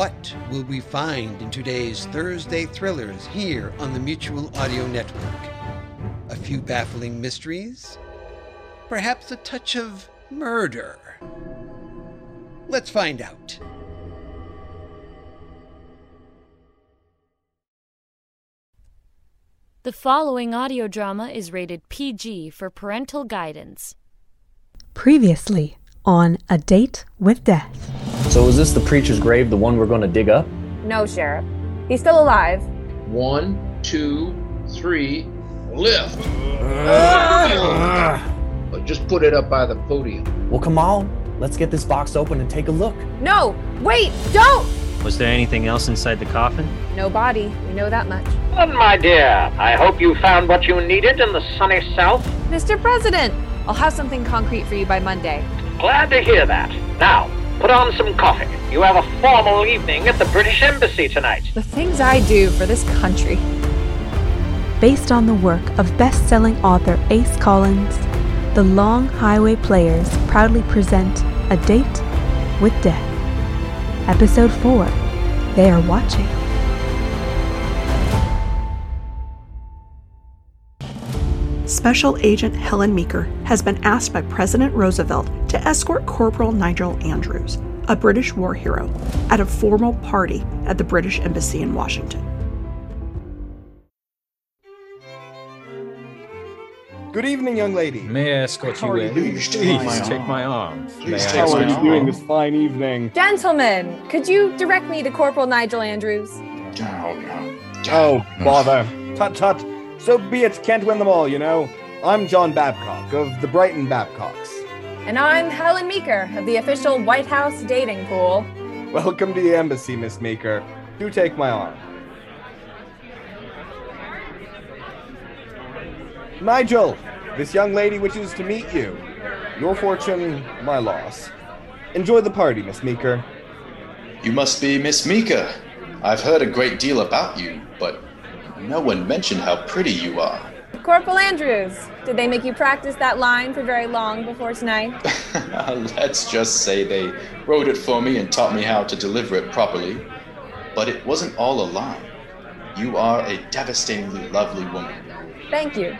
What will we find in today's Thursday thrillers here on the Mutual Audio Network? A few baffling mysteries? Perhaps a touch of murder? Let's find out. The following audio drama is rated PG for parental guidance. Previously on A Date with Death. So is this the preacher's grave, the one we're going to dig up? No, Sheriff. He's still alive. One, two, three, lift. Ah! But just put it up by the podium. Well, come on. Let's get this box open and take a look. No! Wait! Don't! Was there anything else inside the coffin? No body. We know that much. Well, my dear, I hope you found what you needed in the sunny south. Mr. President! I'll have something concrete for you by Monday. Glad to hear that. Now, put on some coffee. You have a formal evening at the British Embassy tonight. The things I do for this country. Based on the work of best selling author Ace Collins, the Long Highway Players proudly present A Date with Death. Episode 4 They Are Watching. Special Agent Helen Meeker has been asked by President Roosevelt to escort Corporal Nigel Andrews, a British war hero, at a formal party at the British Embassy in Washington. Good evening, young lady. May I escort How you are you in? doing? Please Take my take arm. my arm. May Please I take ask my my arm. arm? doing this fine evening? Gentlemen, could you direct me to Corporal Nigel Andrews? Oh, bother. Tut tut. So be it, can't win them all, you know. I'm John Babcock of the Brighton Babcocks. And I'm Helen Meeker of the official White House dating pool. Welcome to the embassy, Miss Meeker. Do take my arm. Nigel, this young lady wishes to meet you. Your fortune, my loss. Enjoy the party, Miss Meeker. You must be Miss Meeker. I've heard a great deal about you, but no one mentioned how pretty you are. Corporal Andrews, did they make you practice that line for very long before tonight? Let's just say they wrote it for me and taught me how to deliver it properly. But it wasn't all a lie. You are a devastatingly lovely woman. Thank you.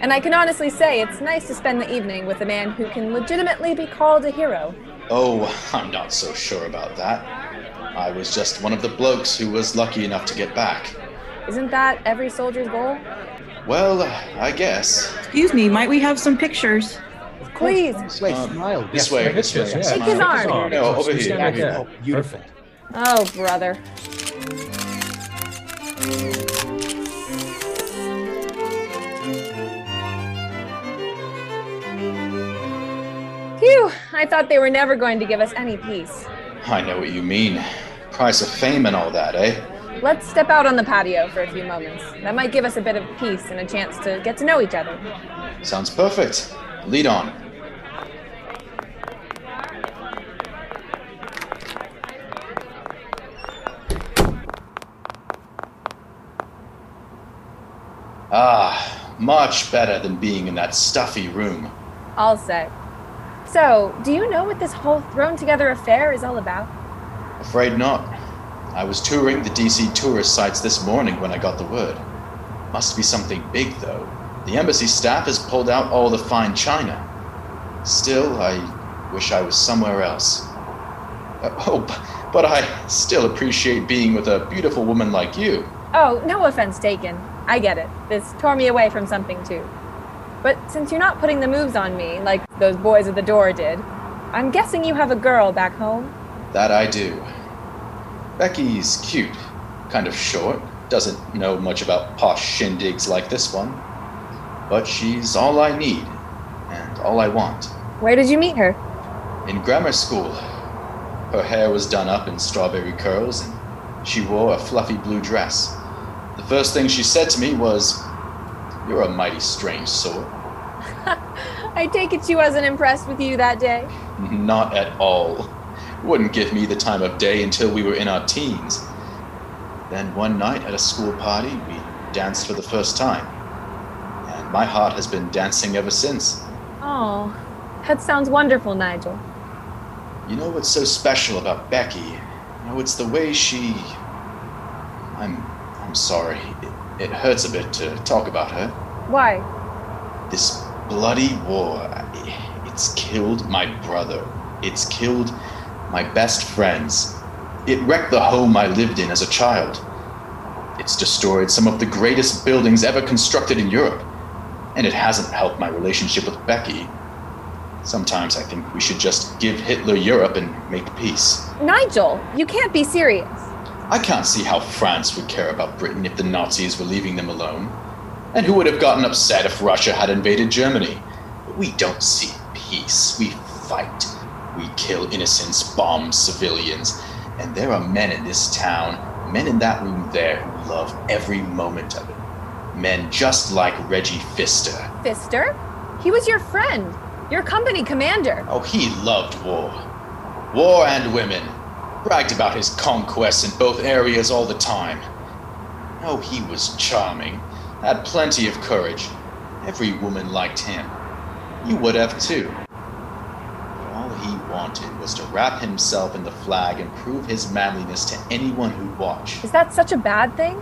And I can honestly say it's nice to spend the evening with a man who can legitimately be called a hero. Oh, I'm not so sure about that. I was just one of the blokes who was lucky enough to get back. Isn't that every soldier's goal? Well, I guess. Excuse me, might we have some pictures? Please. Wait, Um, smile. This Yes, way, right, this way. yes, yes. Take his arm. No, over Stand here. right over here. Oh, beautiful. Oh, brother. Phew, I thought they were never going to give us any peace. I know what you mean. Price of fame and all that, eh? Let's step out on the patio for a few moments. That might give us a bit of peace and a chance to get to know each other. Sounds perfect. Lead on. Ah, much better than being in that stuffy room. All set. So, do you know what this whole thrown together affair is all about? Afraid not. I was touring the DC tourist sites this morning when I got the word. Must be something big, though. The embassy staff has pulled out all the fine china. Still, I wish I was somewhere else. Uh, oh, but I still appreciate being with a beautiful woman like you. Oh, no offense taken. I get it. This tore me away from something too. But since you're not putting the moves on me like those boys at the door did, I'm guessing you have a girl back home. That I do. Becky's cute, kind of short, doesn't know much about posh shindigs like this one. But she's all I need, and all I want. Where did you meet her? In grammar school, her hair was done up in strawberry curls, and she wore a fluffy blue dress. The first thing she said to me was, You're a mighty strange sort. I take it she wasn't impressed with you that day. Not at all. Wouldn't give me the time of day until we were in our teens. Then one night at a school party, we danced for the first time. And my heart has been dancing ever since. Oh, that sounds wonderful, Nigel. You know what's so special about Becky? No, it's the way she. I'm. I'm sorry. It, it hurts a bit to talk about her. Why? This bloody war. It's killed my brother. It's killed my best friends. It wrecked the home I lived in as a child. It's destroyed some of the greatest buildings ever constructed in Europe. And it hasn't helped my relationship with Becky. Sometimes I think we should just give Hitler Europe and make peace. Nigel, you can't be serious. I can't see how France would care about Britain if the Nazis were leaving them alone. And who would have gotten upset if Russia had invaded Germany? But we don't seek peace. We fight. We kill innocents, bomb civilians. And there are men in this town, men in that room there, who love every moment of it. Men just like Reggie Pfister. Pfister? He was your friend, your company commander. Oh, he loved war. War and women. Bragged about his conquests in both areas all the time. Oh, he was charming. Had plenty of courage. Every woman liked him. You would have too. But all he wanted was to wrap himself in the flag and prove his manliness to anyone who'd watch. Is that such a bad thing?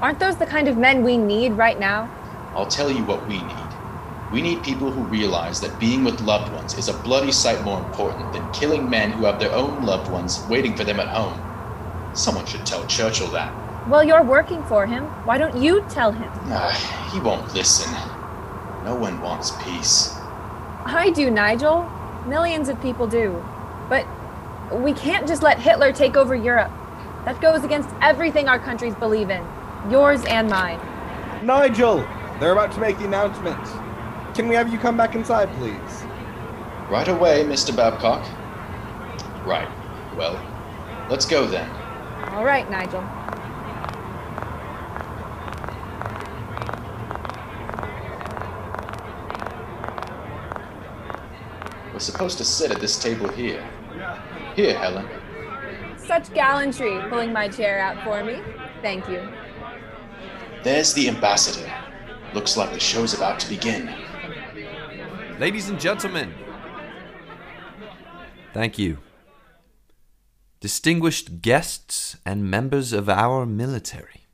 Aren't those the kind of men we need right now? I'll tell you what we need. We need people who realize that being with loved ones is a bloody sight more important than killing men who have their own loved ones waiting for them at home. Someone should tell Churchill that. Well, you're working for him. Why don't you tell him? Uh, he won't listen. No one wants peace. I do, Nigel. Millions of people do. But we can't just let Hitler take over Europe. That goes against everything our countries believe in. Yours and mine. Nigel! They're about to make the announcement. Can we have you come back inside, please? Right away, Mr. Babcock. Right. Well, let's go then. All right, Nigel. We're supposed to sit at this table here. Here, Helen. Such gallantry pulling my chair out for me. Thank you. There's the ambassador. Looks like the show's about to begin. Ladies and gentlemen, thank you. Distinguished guests and members of our military.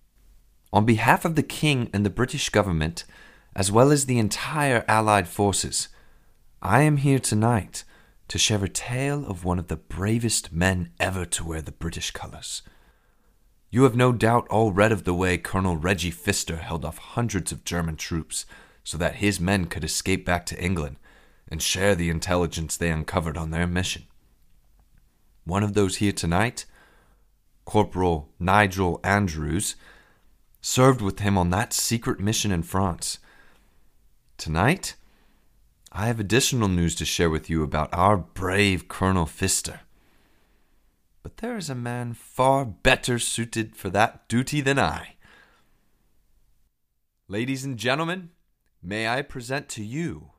On behalf of the King and the British government, as well as the entire Allied forces, I am here tonight to share a tale of one of the bravest men ever to wear the British colours. You have no doubt all read of the way Colonel Reggie Pfister held off hundreds of German troops so that his men could escape back to England and share the intelligence they uncovered on their mission. One of those here tonight, Corporal Nigel Andrews, served with him on that secret mission in France. Tonight, I have additional news to share with you about our brave Colonel Pfister. But there is a man far better suited for that duty than I. Ladies and gentlemen, may I present to you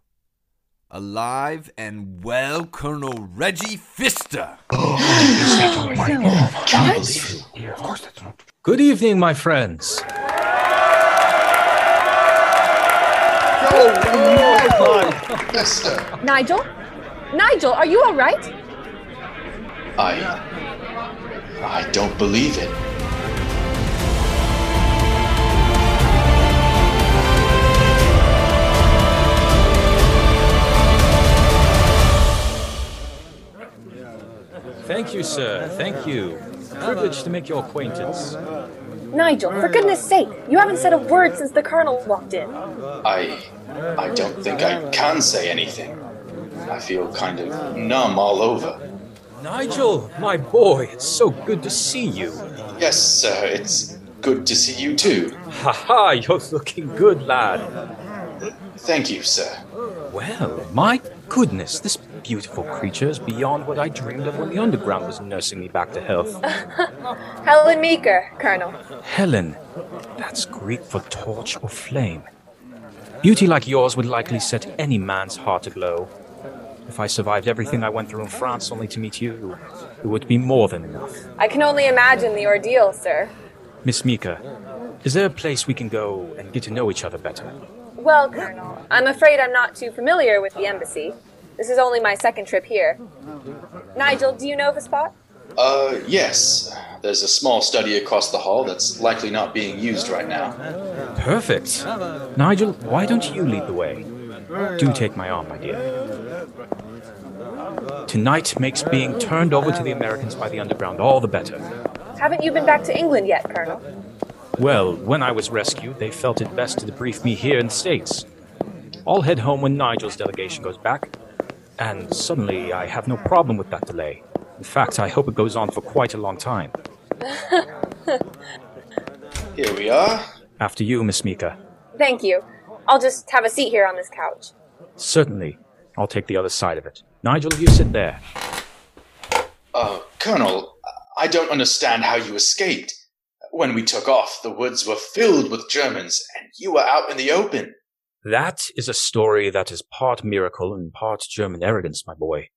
alive and well Colonel Reggie Pfister. Good evening, my friends. Oh, Nigel? Nigel, are you all right? I. I don't believe it. Thank you, sir. Thank you. Privileged to make your acquaintance. Nigel, for goodness sake, you haven't said a word since the Colonel walked in. I. I don't think I can say anything. I feel kind of numb all over. Nigel, my boy, it's so good to see you. Yes, sir, it's good to see you too. Ha ha! you're looking good, lad. Thank you, sir. Well, my goodness, this beautiful creature is beyond what I dreamed of when the Underground was nursing me back to health. Helen Meeker, Colonel. Helen, that's Greek for torch or flame. Beauty like yours would likely set any man's heart aglow. If I survived everything I went through in France only to meet you, it would be more than enough. I can only imagine the ordeal, sir. Miss Meeker, is there a place we can go and get to know each other better? Well, Colonel, I'm afraid I'm not too familiar with the embassy. This is only my second trip here. Nigel, do you know of a spot? Uh, yes. There's a small study across the hall that's likely not being used right now. Perfect. Nigel, why don't you lead the way? Do take my arm, my dear. Tonight makes being turned over to the Americans by the Underground all the better. Haven't you been back to England yet, Colonel? Well, when I was rescued, they felt it best to debrief me here in the States. I'll head home when Nigel's delegation goes back. And suddenly, I have no problem with that delay. In fact, I hope it goes on for quite a long time. Here we are. After you, Miss Meeker. Thank you. I'll just have a seat here on this couch. Certainly. I'll take the other side of it. Nigel, you sit there. Uh, Colonel, I don't understand how you escaped. When we took off, the woods were filled with Germans, and you were out in the open. That is a story that is part miracle and part German arrogance, my boy.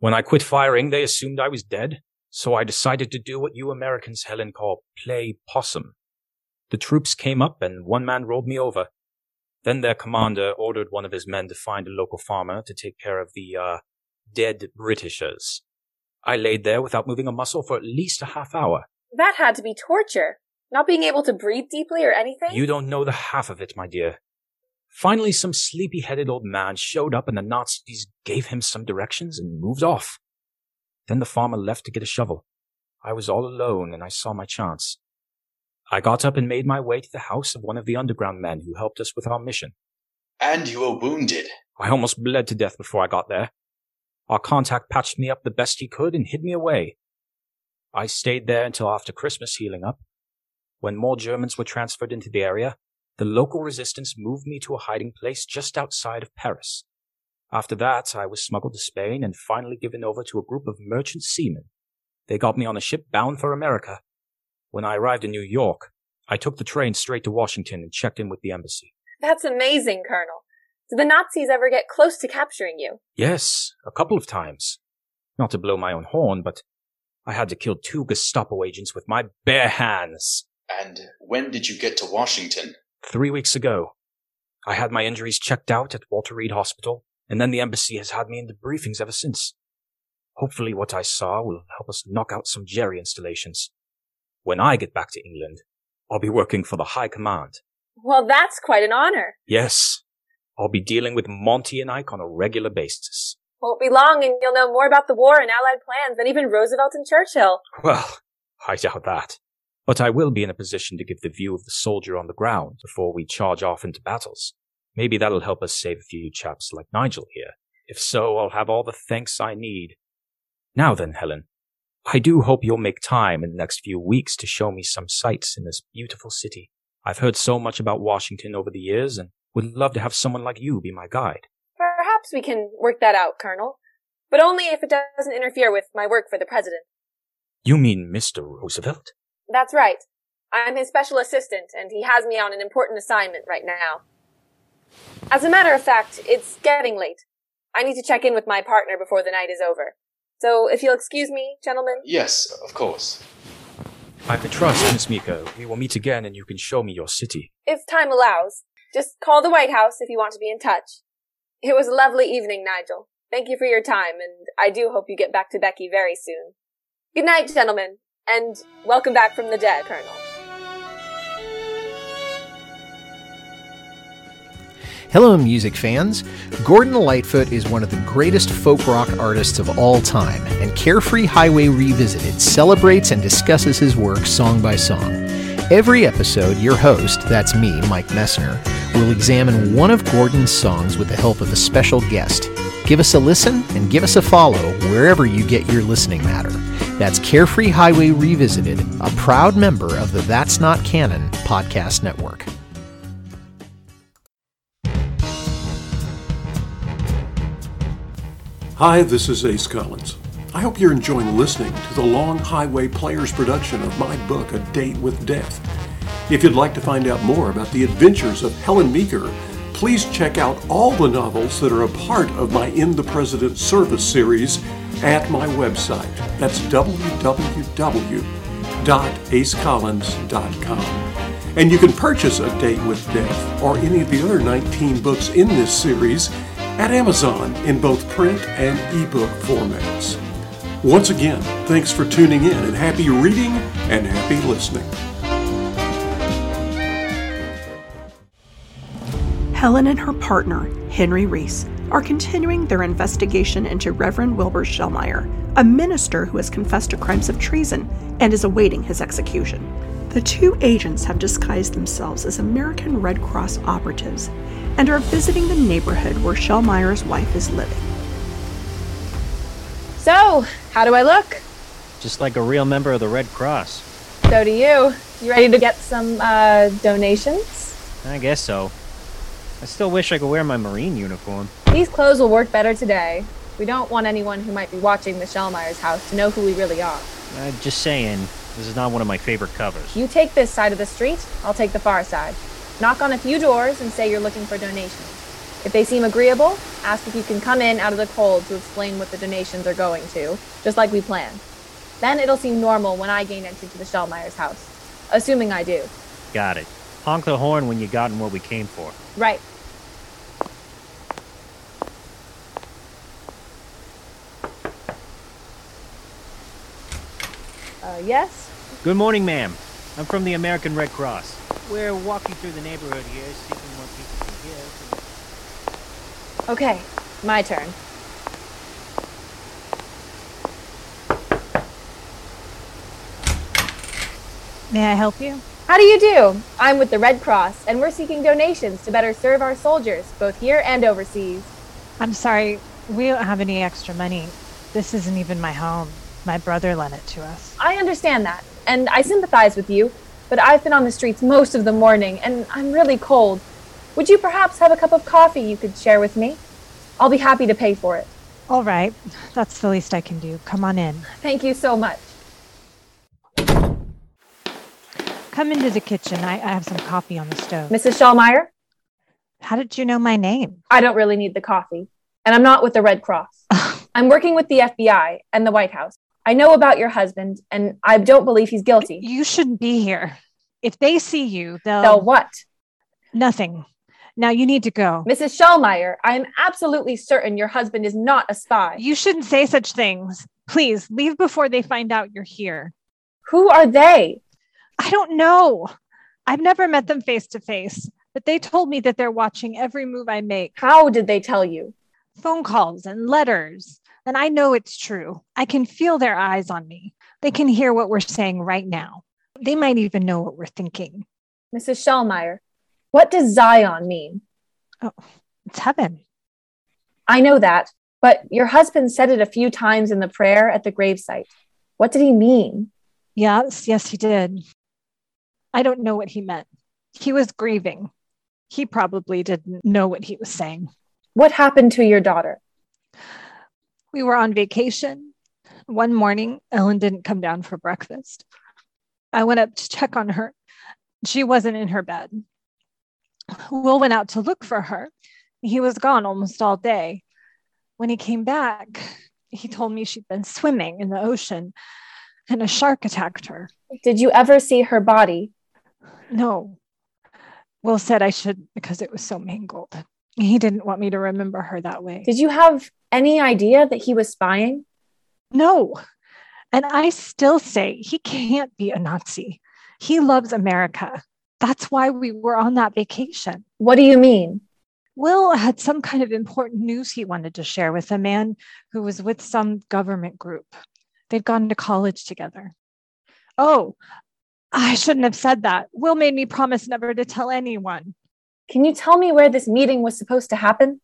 When I quit firing, they assumed I was dead, so I decided to do what you Americans, Helen, call play possum. The troops came up and one man rolled me over. Then their commander ordered one of his men to find a local farmer to take care of the, uh, dead Britishers. I laid there without moving a muscle for at least a half hour. That had to be torture. Not being able to breathe deeply or anything? You don't know the half of it, my dear. Finally, some sleepy headed old man showed up and the Nazis gave him some directions and moved off. Then the farmer left to get a shovel. I was all alone and I saw my chance. I got up and made my way to the house of one of the underground men who helped us with our mission. And you were wounded. I almost bled to death before I got there. Our contact patched me up the best he could and hid me away. I stayed there until after Christmas healing up. When more Germans were transferred into the area, the local resistance moved me to a hiding place just outside of Paris. After that, I was smuggled to Spain and finally given over to a group of merchant seamen. They got me on a ship bound for America. When I arrived in New York, I took the train straight to Washington and checked in with the embassy. That's amazing, Colonel. Did the Nazis ever get close to capturing you? Yes, a couple of times. Not to blow my own horn, but I had to kill two Gestapo agents with my bare hands. And when did you get to Washington? Three weeks ago. I had my injuries checked out at Walter Reed Hospital, and then the embassy has had me in debriefings ever since. Hopefully what I saw will help us knock out some Jerry installations. When I get back to England, I'll be working for the High Command. Well, that's quite an honor. Yes, I'll be dealing with Monty and Ike on a regular basis. Won't be long and you'll know more about the war and Allied plans than even Roosevelt and Churchill. Well, I doubt that. But I will be in a position to give the view of the soldier on the ground before we charge off into battles. Maybe that'll help us save a few chaps like Nigel here. If so, I'll have all the thanks I need. Now then, Helen, I do hope you'll make time in the next few weeks to show me some sights in this beautiful city. I've heard so much about Washington over the years and would love to have someone like you be my guide. Perhaps we can work that out, Colonel. But only if it doesn't interfere with my work for the President. You mean Mr. Roosevelt? That's right. I'm his special assistant, and he has me on an important assignment right now. As a matter of fact, it's getting late. I need to check in with my partner before the night is over. So, if you'll excuse me, gentlemen. Yes, of course. I can trust, Miss Meeker. We will meet again and you can show me your city. If time allows. Just call the White House if you want to be in touch. It was a lovely evening, Nigel. Thank you for your time, and I do hope you get back to Becky very soon. Good night, gentlemen, and welcome back from the dead, Colonel. Hello, music fans. Gordon Lightfoot is one of the greatest folk rock artists of all time, and Carefree Highway Revisited celebrates and discusses his work song by song. Every episode, your host, that's me, Mike Messner, will examine one of Gordon's songs with the help of a special guest. Give us a listen and give us a follow wherever you get your listening matter. That's Carefree Highway Revisited, a proud member of the That's Not Canon podcast network. Hi, this is Ace Collins. I hope you're enjoying listening to the Long Highway Players production of my book, A Date with Death. If you'd like to find out more about the adventures of Helen Meeker, please check out all the novels that are a part of my In the President's Service series at my website. That's www.acecollins.com. And you can purchase A Date with Death or any of the other 19 books in this series at Amazon in both print and ebook formats. Once again, thanks for tuning in and happy reading and happy listening. Helen and her partner, Henry Reese, are continuing their investigation into Reverend Wilbur Shellmeyer, a minister who has confessed to crimes of treason and is awaiting his execution. The two agents have disguised themselves as American Red Cross operatives and are visiting the neighborhood where Shellmeyer's wife is living. So, how do I look? Just like a real member of the Red Cross. So do you. You ready to get some uh, donations? I guess so. I still wish I could wear my Marine uniform. These clothes will work better today. We don't want anyone who might be watching the Shellmeyer's house to know who we really are. Uh, just saying, this is not one of my favorite covers. You take this side of the street, I'll take the far side. Knock on a few doors and say you're looking for donations. If they seem agreeable, ask if you can come in out of the cold to explain what the donations are going to, just like we planned. Then it'll seem normal when I gain entry to the Shellmeyer's house. Assuming I do. Got it. Honk the horn when you've gotten what we came for. Right. Uh, yes? Good morning, ma'am. I'm from the American Red Cross. We're walking through the neighborhood here, seeking what people can give. Okay, my turn. May I help you? How do you do? I'm with the Red Cross, and we're seeking donations to better serve our soldiers, both here and overseas. I'm sorry, we don't have any extra money. This isn't even my home. My brother lent it to us. I understand that, and I sympathize with you, but I've been on the streets most of the morning, and I'm really cold. Would you perhaps have a cup of coffee you could share with me? I'll be happy to pay for it. All right, that's the least I can do. Come on in. Thank you so much. Come into the kitchen. I, I have some coffee on the stove. Mrs. Shellmeyer? How did you know my name? I don't really need the coffee, and I'm not with the Red Cross. I'm working with the FBI and the White House. I know about your husband, and I don't believe he's guilty. You shouldn't be here. If they see you, they'll. They'll what? Nothing. Now you need to go. Mrs. Shellmeyer, I am absolutely certain your husband is not a spy. You shouldn't say such things. Please leave before they find out you're here. Who are they? I don't know. I've never met them face to face, but they told me that they're watching every move I make. How did they tell you? Phone calls and letters. And I know it's true. I can feel their eyes on me. They can hear what we're saying right now. They might even know what we're thinking. Mrs. Shellmeyer, what does Zion mean? Oh, it's heaven. I know that, but your husband said it a few times in the prayer at the gravesite. What did he mean? Yes, yes, he did. I don't know what he meant. He was grieving. He probably didn't know what he was saying. What happened to your daughter? We were on vacation. One morning, Ellen didn't come down for breakfast. I went up to check on her. She wasn't in her bed. Will went out to look for her. He was gone almost all day. When he came back, he told me she'd been swimming in the ocean and a shark attacked her. Did you ever see her body? No. Will said I should because it was so mangled. He didn't want me to remember her that way. Did you have any idea that he was spying? No. And I still say he can't be a Nazi. He loves America. That's why we were on that vacation. What do you mean? Will had some kind of important news he wanted to share with a man who was with some government group. They'd gone to college together. Oh, I shouldn't have said that. Will made me promise never to tell anyone. Can you tell me where this meeting was supposed to happen?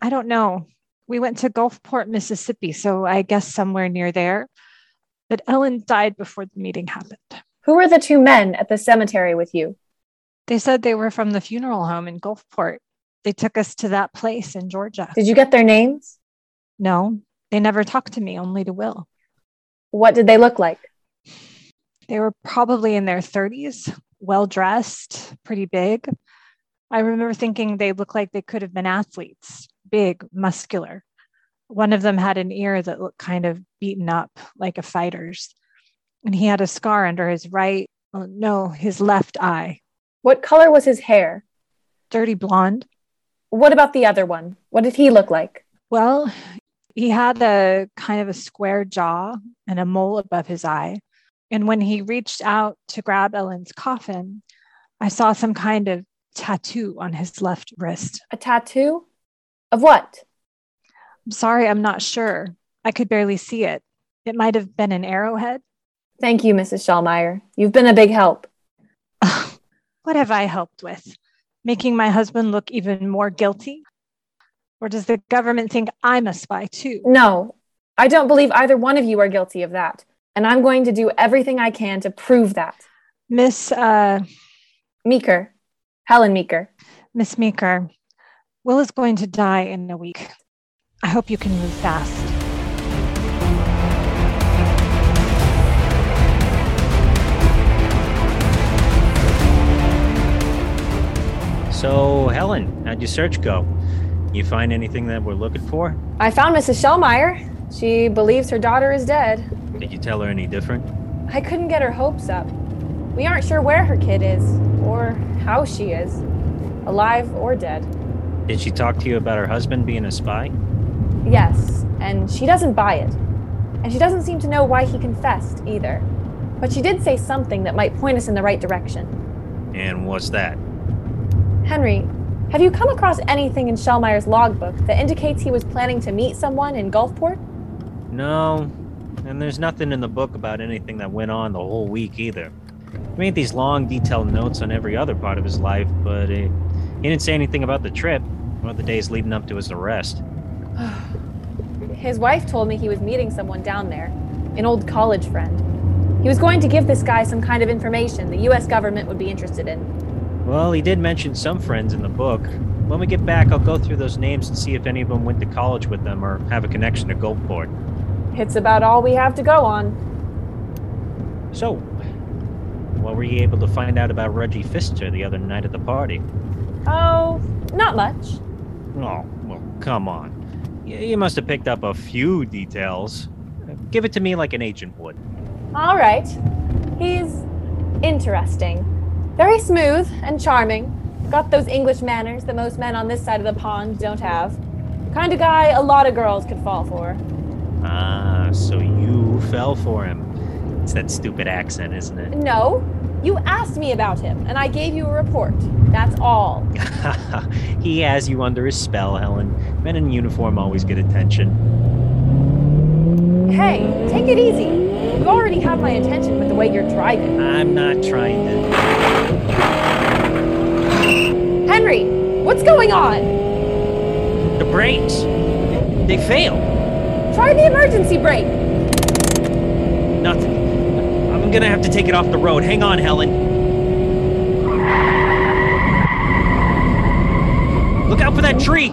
I don't know. We went to Gulfport, Mississippi, so I guess somewhere near there. But Ellen died before the meeting happened. Who were the two men at the cemetery with you? They said they were from the funeral home in Gulfport. They took us to that place in Georgia. Did you get their names? No, they never talked to me, only to Will. What did they look like? They were probably in their 30s, well dressed, pretty big. I remember thinking they looked like they could have been athletes, big, muscular. One of them had an ear that looked kind of beaten up, like a fighter's. And he had a scar under his right, oh, no, his left eye. What color was his hair? Dirty blonde. What about the other one? What did he look like? Well, He had a kind of a square jaw and a mole above his eye. And when he reached out to grab Ellen's coffin, I saw some kind of tattoo on his left wrist. A tattoo? Of what? I'm sorry, I'm not sure. I could barely see it. It might have been an arrowhead. Thank you, Mrs. Schallmeyer. You've been a big help. what have I helped with? Making my husband look even more guilty? Or does the government think I'm a spy too? No, I don't believe either one of you are guilty of that. And I'm going to do everything I can to prove that. Miss uh, Meeker, Helen Meeker. Miss Meeker, Will is going to die in a week. I hope you can move fast. So, Helen, how'd your search go? You find anything that we're looking for? I found Mrs. Schallmeyer. She believes her daughter is dead. Did you tell her any different? I couldn't get her hopes up. We aren't sure where her kid is, or how she is, alive or dead. Did she talk to you about her husband being a spy? Yes, and she doesn't buy it. And she doesn't seem to know why he confessed either. But she did say something that might point us in the right direction. And what's that? Henry, have you come across anything in Schallmeyer's logbook that indicates he was planning to meet someone in Gulfport? No, and there's nothing in the book about anything that went on the whole week either. He made these long, detailed notes on every other part of his life, but he, he didn't say anything about the trip or the days leading up to his arrest. his wife told me he was meeting someone down there, an old college friend. He was going to give this guy some kind of information the U.S. government would be interested in. Well, he did mention some friends in the book. When we get back, I'll go through those names and see if any of them went to college with them or have a connection to Gulfport. It's about all we have to go on. So, what were you able to find out about Reggie Pfister the other night at the party? Oh, not much. Oh, well, come on. You must have picked up a few details. Give it to me like an agent would. All right. He's interesting. Very smooth and charming. Got those English manners that most men on this side of the pond don't have. Kind of guy a lot of girls could fall for. Ah, so you fell for him. It's that stupid accent, isn't it? No. You asked me about him, and I gave you a report. That's all. he has you under his spell, Helen. Men in uniform always get attention. Hey, take it easy. You already have my attention with the way you're driving. I'm not trying to. Henry, what's going on? The brakes. They failed. Try the emergency brake. Nothing. I'm gonna have to take it off the road. Hang on, Helen. Look out for that tree!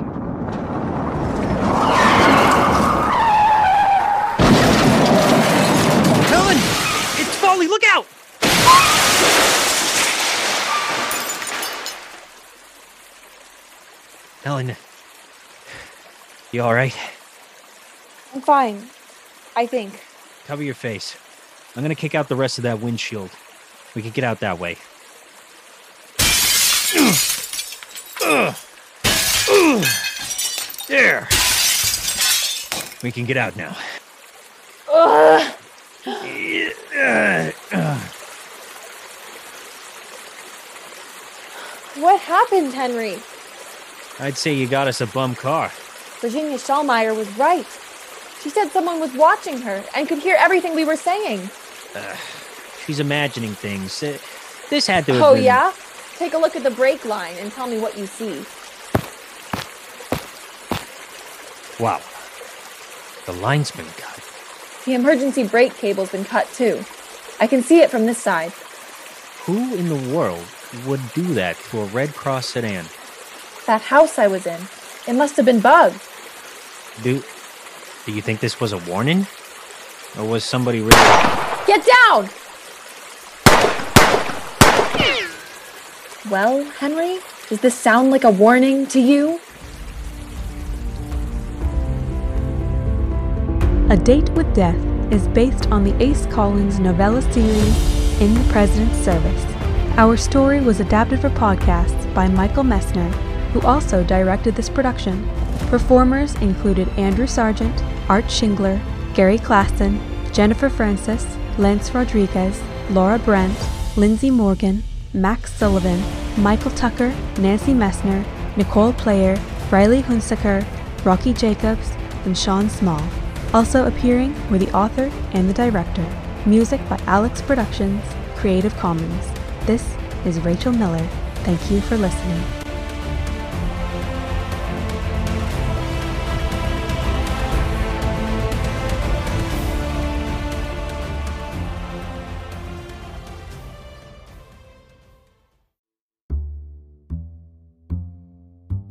Helen! It's Folly! Look out! Helen, you alright? I'm fine. I think. Cover your face. I'm gonna kick out the rest of that windshield. We can get out that way. There. We can get out now. Ugh. What happened, Henry? I'd say you got us a bum car. Virginia Schallmeyer was right. She said someone was watching her and could hear everything we were saying. Uh, she's imagining things. Uh, this had to have Oh, been... yeah? Take a look at the brake line and tell me what you see. Wow. The line's been cut. The emergency brake cable's been cut too. I can see it from this side. Who in the world would do that to a Red Cross sedan? That house I was in. It must have been bugged. Do, do you think this was a warning? Or was somebody really... Get down! Well, Henry, does this sound like a warning to you? A Date with Death is based on the Ace Collins novella series In the President's Service. Our story was adapted for podcasts by Michael Messner, who also directed this production. Performers included Andrew Sargent, Art Shingler, Gary Klassen, Jennifer Francis, Lance Rodriguez, Laura Brent, Lindsay Morgan, Max Sullivan, Michael Tucker, Nancy Messner, Nicole Player, Riley Hunsaker, Rocky Jacobs, and Sean Small. Also appearing were the author and the director. Music by Alex Productions, Creative Commons. This is Rachel Miller. Thank you for listening.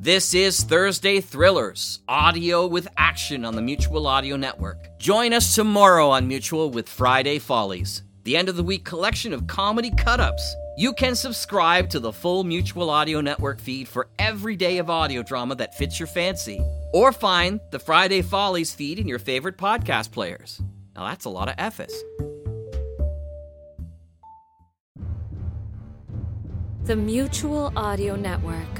This is Thursday Thrillers, audio with action on the Mutual Audio Network. Join us tomorrow on Mutual with Friday Follies, the end of the week collection of comedy cut ups. You can subscribe to the full Mutual Audio Network feed for every day of audio drama that fits your fancy, or find the Friday Follies feed in your favorite podcast players. Now that's a lot of F's. The Mutual Audio Network.